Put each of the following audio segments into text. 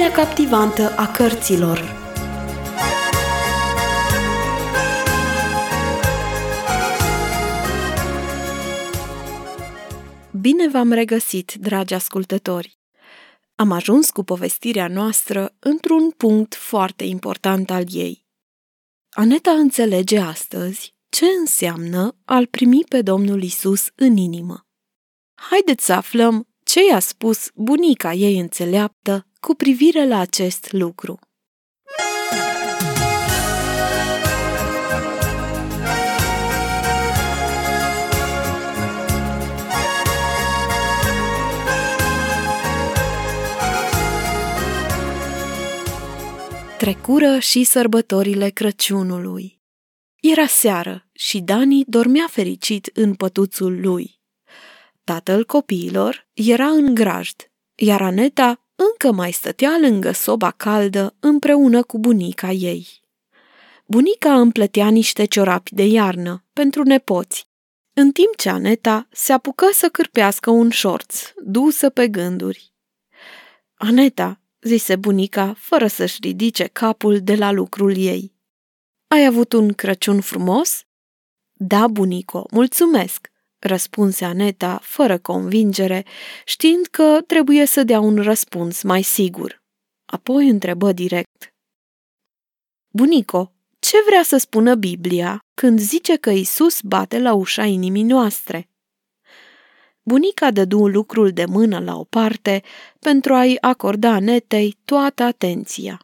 lumea captivantă a cărților. Bine v-am regăsit, dragi ascultători! Am ajuns cu povestirea noastră într-un punct foarte important al ei. Aneta înțelege astăzi ce înseamnă al primi pe Domnul Isus în inimă. Haideți să aflăm ce i-a spus bunica ei înțeleaptă cu privire la acest lucru. Trecură și sărbătorile Crăciunului. Era seară și Dani dormea fericit în pătuțul lui. Tatăl copiilor era în grajd, iar Aneta încă mai stătea lângă soba caldă împreună cu bunica ei. Bunica împletea niște ciorapi de iarnă pentru nepoți, în timp ce Aneta se apucă să cârpească un șorț, dusă pe gânduri. Aneta, zise bunica, fără să-și ridice capul de la lucrul ei. Ai avut un Crăciun frumos? Da, bunico, mulțumesc, răspunse Aneta, fără convingere, știind că trebuie să dea un răspuns mai sigur. Apoi întrebă direct. Bunico, ce vrea să spună Biblia când zice că Isus bate la ușa inimii noastre? Bunica dădu lucrul de mână la o parte pentru a-i acorda Anetei toată atenția.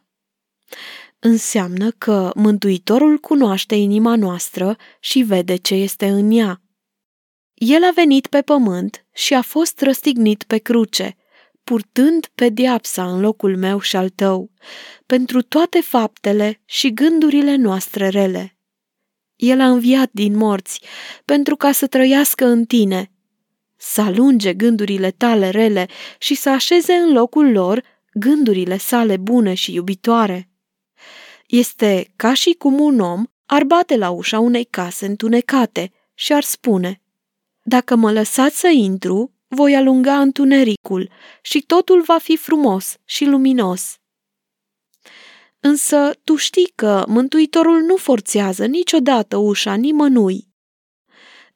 Înseamnă că Mântuitorul cunoaște inima noastră și vede ce este în ea – el a venit pe pământ și a fost răstignit pe cruce, purtând pediapsa în locul meu și al tău, pentru toate faptele și gândurile noastre rele. El a înviat din morți, pentru ca să trăiască în tine, să alunge gândurile tale rele și să așeze în locul lor gândurile sale bune și iubitoare. Este ca și cum un om ar bate la ușa unei case întunecate și ar spune – dacă mă lăsați să intru, voi alunga întunericul și totul va fi frumos și luminos. Însă tu știi că Mântuitorul nu forțează niciodată ușa nimănui.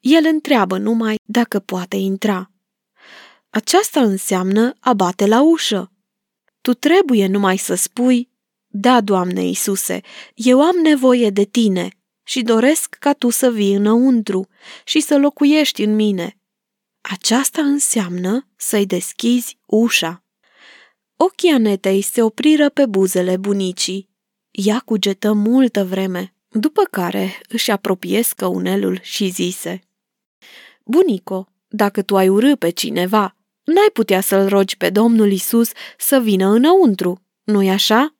El întreabă numai dacă poate intra. Aceasta înseamnă a bate la ușă. Tu trebuie numai să spui, da, Doamne Iisuse, eu am nevoie de tine și doresc ca tu să vii înăuntru și să locuiești în mine. Aceasta înseamnă să-i deschizi ușa. Ochii Anetei se opriră pe buzele bunicii. Ea cugetă multă vreme, după care își apropie scăunelul și zise Bunico, dacă tu ai urâ pe cineva, n-ai putea să-l rogi pe Domnul Isus să vină înăuntru, nu-i așa?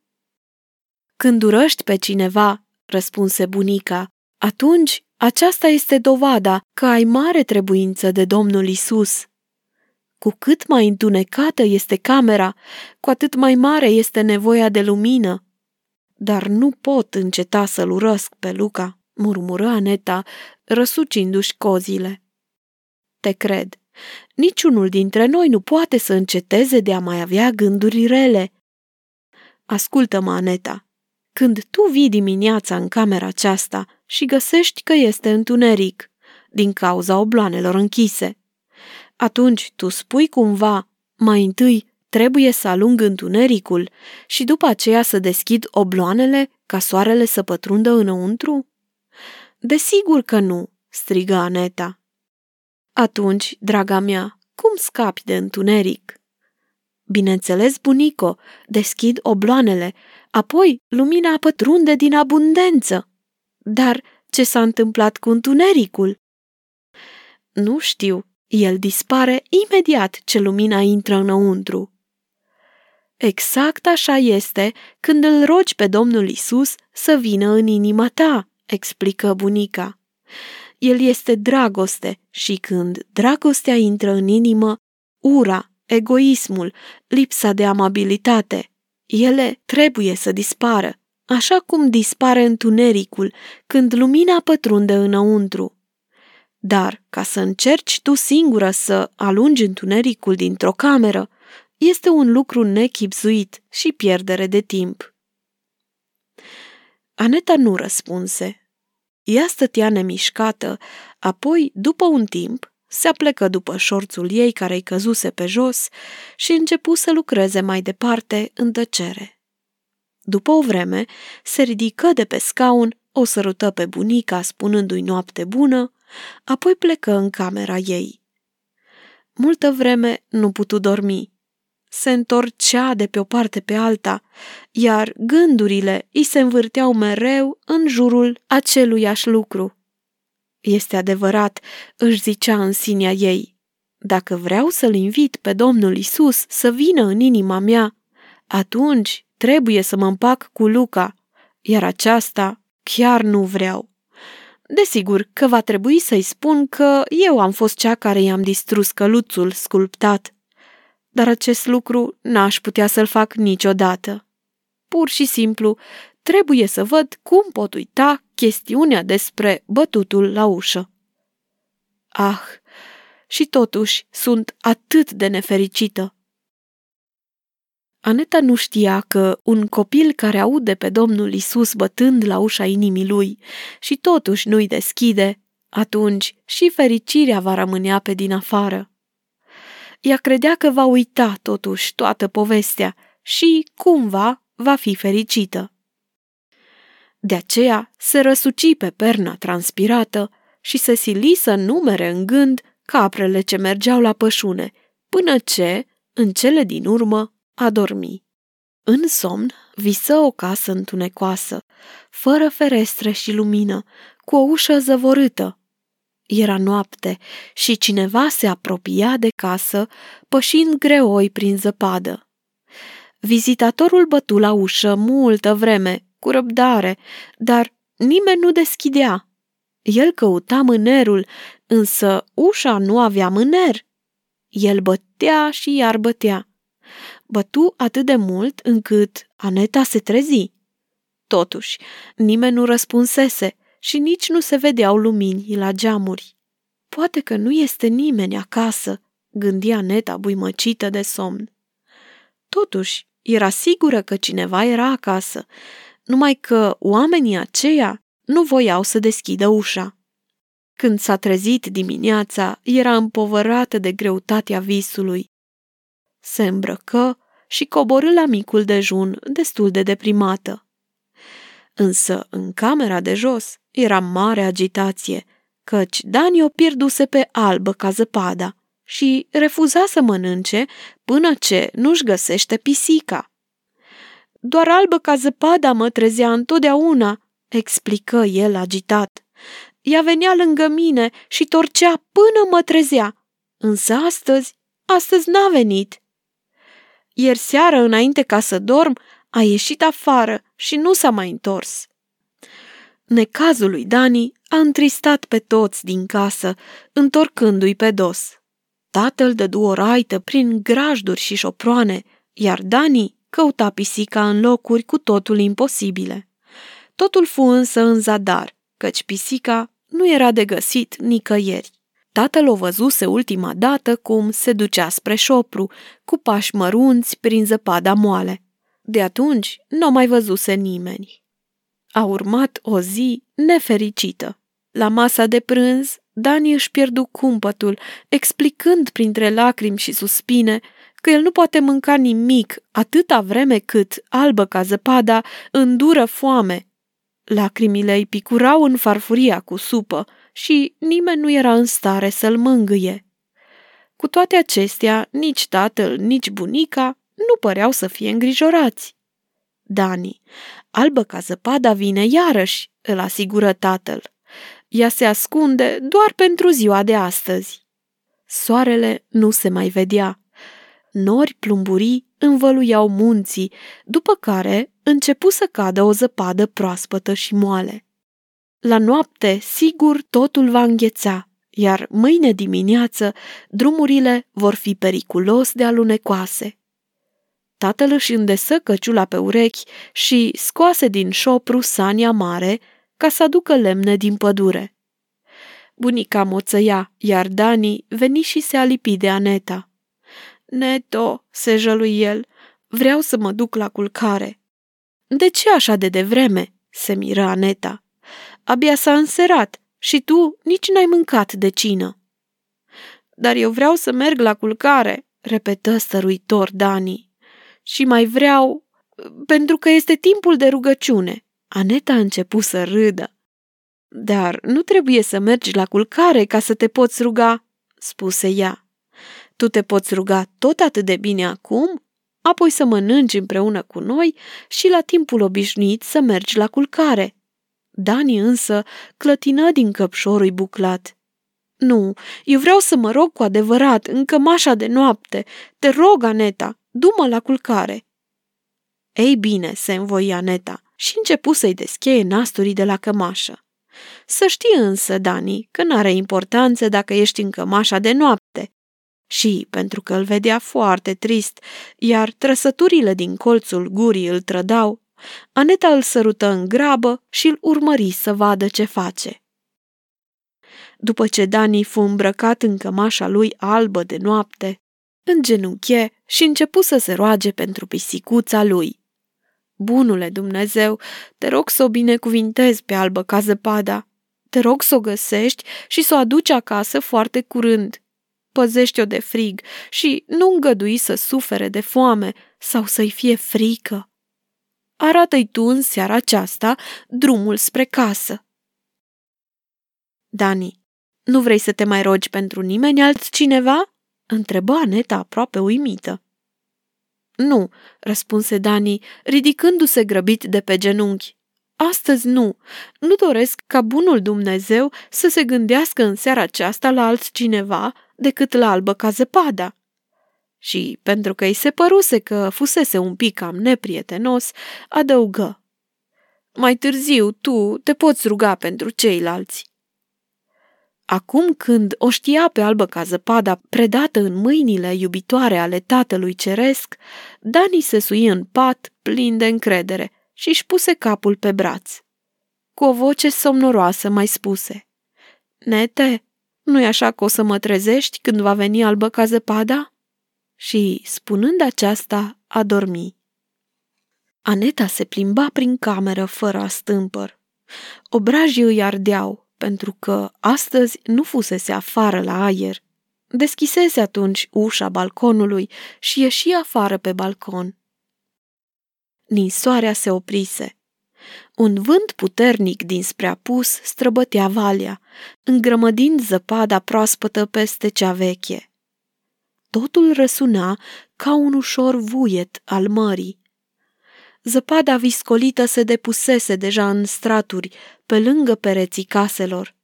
Când urăști pe cineva, răspunse bunica, atunci aceasta este dovada că ai mare trebuință de Domnul Isus. Cu cât mai întunecată este camera, cu atât mai mare este nevoia de lumină. Dar nu pot înceta să-l urăsc pe Luca, murmură Aneta, răsucindu-și cozile. Te cred. Niciunul dintre noi nu poate să înceteze de a mai avea gânduri rele. Ascultă-mă, Aneta. Când tu vii dimineața în camera aceasta și găsești că este întuneric, din cauza obloanelor închise, atunci tu spui cumva, mai întâi trebuie să alung întunericul și după aceea să deschid obloanele ca soarele să pătrundă înăuntru? Desigur că nu, strigă Aneta. Atunci, draga mea, cum scapi de întuneric? Bineînțeles, bunico, deschid obloanele, apoi lumina pătrunde din abundență. Dar ce s-a întâmplat cu întunericul? Nu știu, el dispare imediat ce lumina intră înăuntru. Exact așa este când îl rogi pe Domnul Isus să vină în inima ta, explică bunica. El este dragoste și când dragostea intră în inimă, ura, egoismul, lipsa de amabilitate, ele trebuie să dispară, așa cum dispare întunericul când lumina pătrunde înăuntru. Dar, ca să încerci tu singură să alungi întunericul dintr-o cameră, este un lucru nechipzuit și pierdere de timp. Aneta nu răspunse. Ea stătea nemișcată, apoi, după un timp, se aplecă după șorțul ei care îi căzuse pe jos și începu să lucreze mai departe în tăcere. După o vreme, se ridică de pe scaun, o sărută pe bunica spunându-i noapte bună, apoi plecă în camera ei. Multă vreme nu putu dormi. Se întorcea de pe o parte pe alta, iar gândurile îi se învârteau mereu în jurul aceluiași lucru. Este adevărat, își zicea în sinea ei, dacă vreau să-l invit pe Domnul Isus să vină în inima mea, atunci trebuie să mă împac cu Luca, iar aceasta chiar nu vreau. Desigur că va trebui să-i spun că eu am fost cea care i-am distrus căluțul sculptat, dar acest lucru n-aș putea să-l fac niciodată. Pur și simplu, trebuie să văd cum pot uita chestiunea despre bătutul la ușă. Ah, și totuși sunt atât de nefericită. Aneta nu știa că un copil care aude pe Domnul Isus bătând la ușa inimii lui și totuși nu-i deschide, atunci și fericirea va rămânea pe din afară. Ea credea că va uita totuși toată povestea și, cumva, va fi fericită. De aceea se răsuci pe perna transpirată și se sili să numere în gând caprele ce mergeau la pășune, până ce, în cele din urmă, a dormi. În somn visă o casă întunecoasă, fără ferestre și lumină, cu o ușă zăvorâtă. Era noapte și cineva se apropia de casă, pășind greoi prin zăpadă. Vizitatorul bătu la ușă multă vreme, cu răbdare, dar nimeni nu deschidea. El căuta mânerul, însă ușa nu avea mâner. El bătea și iar bătea bătu atât de mult încât Aneta se trezi. Totuși, nimeni nu răspunsese și nici nu se vedeau lumini la geamuri. Poate că nu este nimeni acasă, gândi Aneta buimăcită de somn. Totuși, era sigură că cineva era acasă, numai că oamenii aceia nu voiau să deschidă ușa. Când s-a trezit dimineața, era împovărată de greutatea visului. Se îmbrăcă și coborâ la micul dejun, destul de deprimată. Însă, în camera de jos, era mare agitație, căci Dani o pierduse pe albă ca zăpada și refuza să mănânce până ce nu-și găsește pisica. Doar albă ca zăpada mă trezea întotdeauna, explică el agitat. Ea venea lângă mine și torcea până mă trezea. Însă astăzi, astăzi n-a venit. Ieri seară, înainte ca să dorm, a ieșit afară și nu s-a mai întors. Necazul lui Dani a întristat pe toți din casă, întorcându-i pe dos. Tatăl dădu o raită prin grajduri și șoproane, iar Dani căuta pisica în locuri cu totul imposibile. Totul fu însă în zadar, căci pisica nu era de găsit nicăieri. Tatăl o văzuse ultima dată cum se ducea spre șopru, cu pași mărunți prin zăpada moale. De atunci nu mai văzuse nimeni. A urmat o zi nefericită. La masa de prânz, Dani își pierdu cumpătul, explicând printre lacrimi și suspine că el nu poate mânca nimic atâta vreme cât, albă ca zăpada, îndură foame. Lacrimile îi picurau în farfuria cu supă, și nimeni nu era în stare să-l mângâie. Cu toate acestea, nici tatăl, nici bunica nu păreau să fie îngrijorați. Dani, albă ca zăpada vine iarăși, îl asigură tatăl. Ea se ascunde doar pentru ziua de astăzi. Soarele nu se mai vedea. Nori plumburii învăluiau munții, după care începu să cadă o zăpadă proaspătă și moale. La noapte, sigur, totul va îngheța, iar mâine dimineață drumurile vor fi periculos de alunecoase. Tatăl își îndesă căciula pe urechi și scoase din șopru sania mare ca să aducă lemne din pădure. Bunica moțăia, iar Dani veni și se alipi de Aneta. Neto, se jălui el, vreau să mă duc la culcare. De ce așa de devreme? se miră Aneta. Abia s-a înserat și tu nici n-ai mâncat de cină. Dar eu vreau să merg la culcare, repetă stăruitor Dani. Și mai vreau, pentru că este timpul de rugăciune. Aneta a început să râdă. Dar nu trebuie să mergi la culcare ca să te poți ruga, spuse ea. Tu te poți ruga tot atât de bine acum, apoi să mănânci împreună cu noi și la timpul obișnuit să mergi la culcare. Dani însă clătină din căpșorul buclat. Nu, eu vreau să mă rog cu adevărat, în cămașa de noapte. Te rog, Aneta, du-mă la culcare. Ei bine, se învoi Aneta și începu să-i descheie nasturii de la cămașă. Să știi însă, Dani, că n-are importanță dacă ești în cămașa de noapte. Și, pentru că îl vedea foarte trist, iar trăsăturile din colțul gurii îl trădau, Aneta îl sărută în grabă și îl urmări să vadă ce face. După ce Dani fu îmbrăcat în cămașa lui albă de noapte, îngenunche și începu să se roage pentru pisicuța lui. Bunule Dumnezeu, te rog să o binecuvintezi pe albă ca zăpada. Te rog să o găsești și să o aduci acasă foarte curând. Păzește-o de frig și nu îngădui să sufere de foame sau să-i fie frică. Arată-i tu în seara aceasta drumul spre casă. Dani, nu vrei să te mai rogi pentru nimeni altcineva? Întrebă Aneta aproape uimită. Nu, răspunse Dani, ridicându-se grăbit de pe genunchi. Astăzi nu. Nu doresc ca bunul Dumnezeu să se gândească în seara aceasta la altcineva decât la albă ca zăpada. Și pentru că îi se păruse că fusese un pic cam neprietenos, adăugă. Mai târziu tu te poți ruga pentru ceilalți. Acum când o știa pe albă ca zăpada predată în mâinile iubitoare ale tatălui ceresc, Dani se sui în pat plin de încredere și își puse capul pe braț. Cu o voce somnoroasă mai spuse, Nete, nu-i așa că o să mă trezești când va veni albă ca zăpada? Și, spunând aceasta, a dormi. Aneta se plimba prin cameră fără a stâmpăr. Obrajii îi ardeau, pentru că astăzi nu fusese afară la aer. Deschisese atunci ușa balconului și ieși afară pe balcon. Ninsoarea se oprise. Un vânt puternic dinspre apus străbătea valea, îngrămădind zăpada proaspătă peste cea veche. Totul răsuna ca un ușor vuiet al mării. Zăpada viscolită se depusese deja în straturi, pe lângă pereții caselor.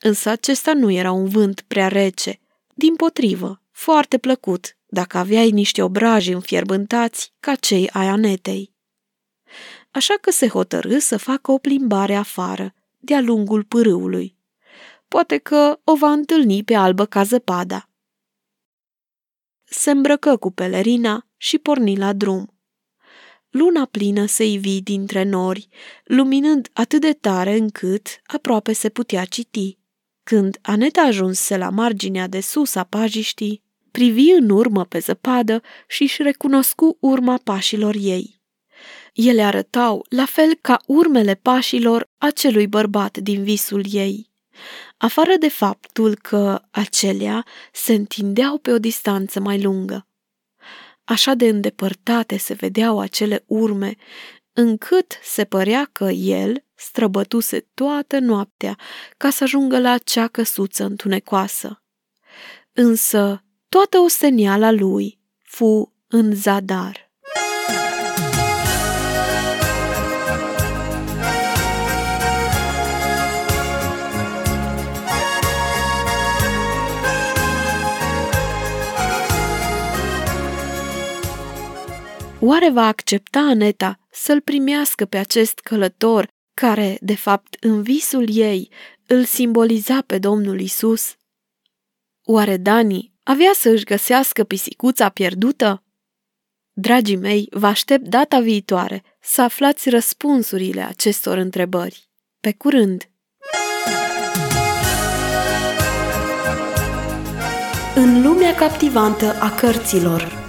Însă acesta nu era un vânt prea rece, din potrivă, foarte plăcut, dacă aveai niște obraji înfierbântați ca cei ai anetei. Așa că se hotărâ să facă o plimbare afară, de-a lungul pârâului. Poate că o va întâlni pe albă ca zăpada. Se îmbrăcă cu pelerina și porni la drum. Luna plină se ivi dintre nori, luminând atât de tare încât aproape se putea citi. Când Aneta ajunse la marginea de sus a pajiștii, privi în urmă pe zăpadă și își recunoscu urma pașilor ei. Ele arătau la fel ca urmele pașilor acelui bărbat din visul ei, afară de faptul că acelea se întindeau pe o distanță mai lungă. Așa de îndepărtate se vedeau acele urme, încât se părea că el străbătuse toată noaptea ca să ajungă la acea căsuță întunecoasă. Însă toată osteniala lui fu în zadar. Oare va accepta Aneta să-l primească pe acest călător care, de fapt, în visul ei, îl simboliza pe Domnul Isus? Oare Dani avea să își găsească pisicuța pierdută? Dragii mei, vă aștept data viitoare să aflați răspunsurile acestor întrebări. Pe curând! În lumea captivantă a cărților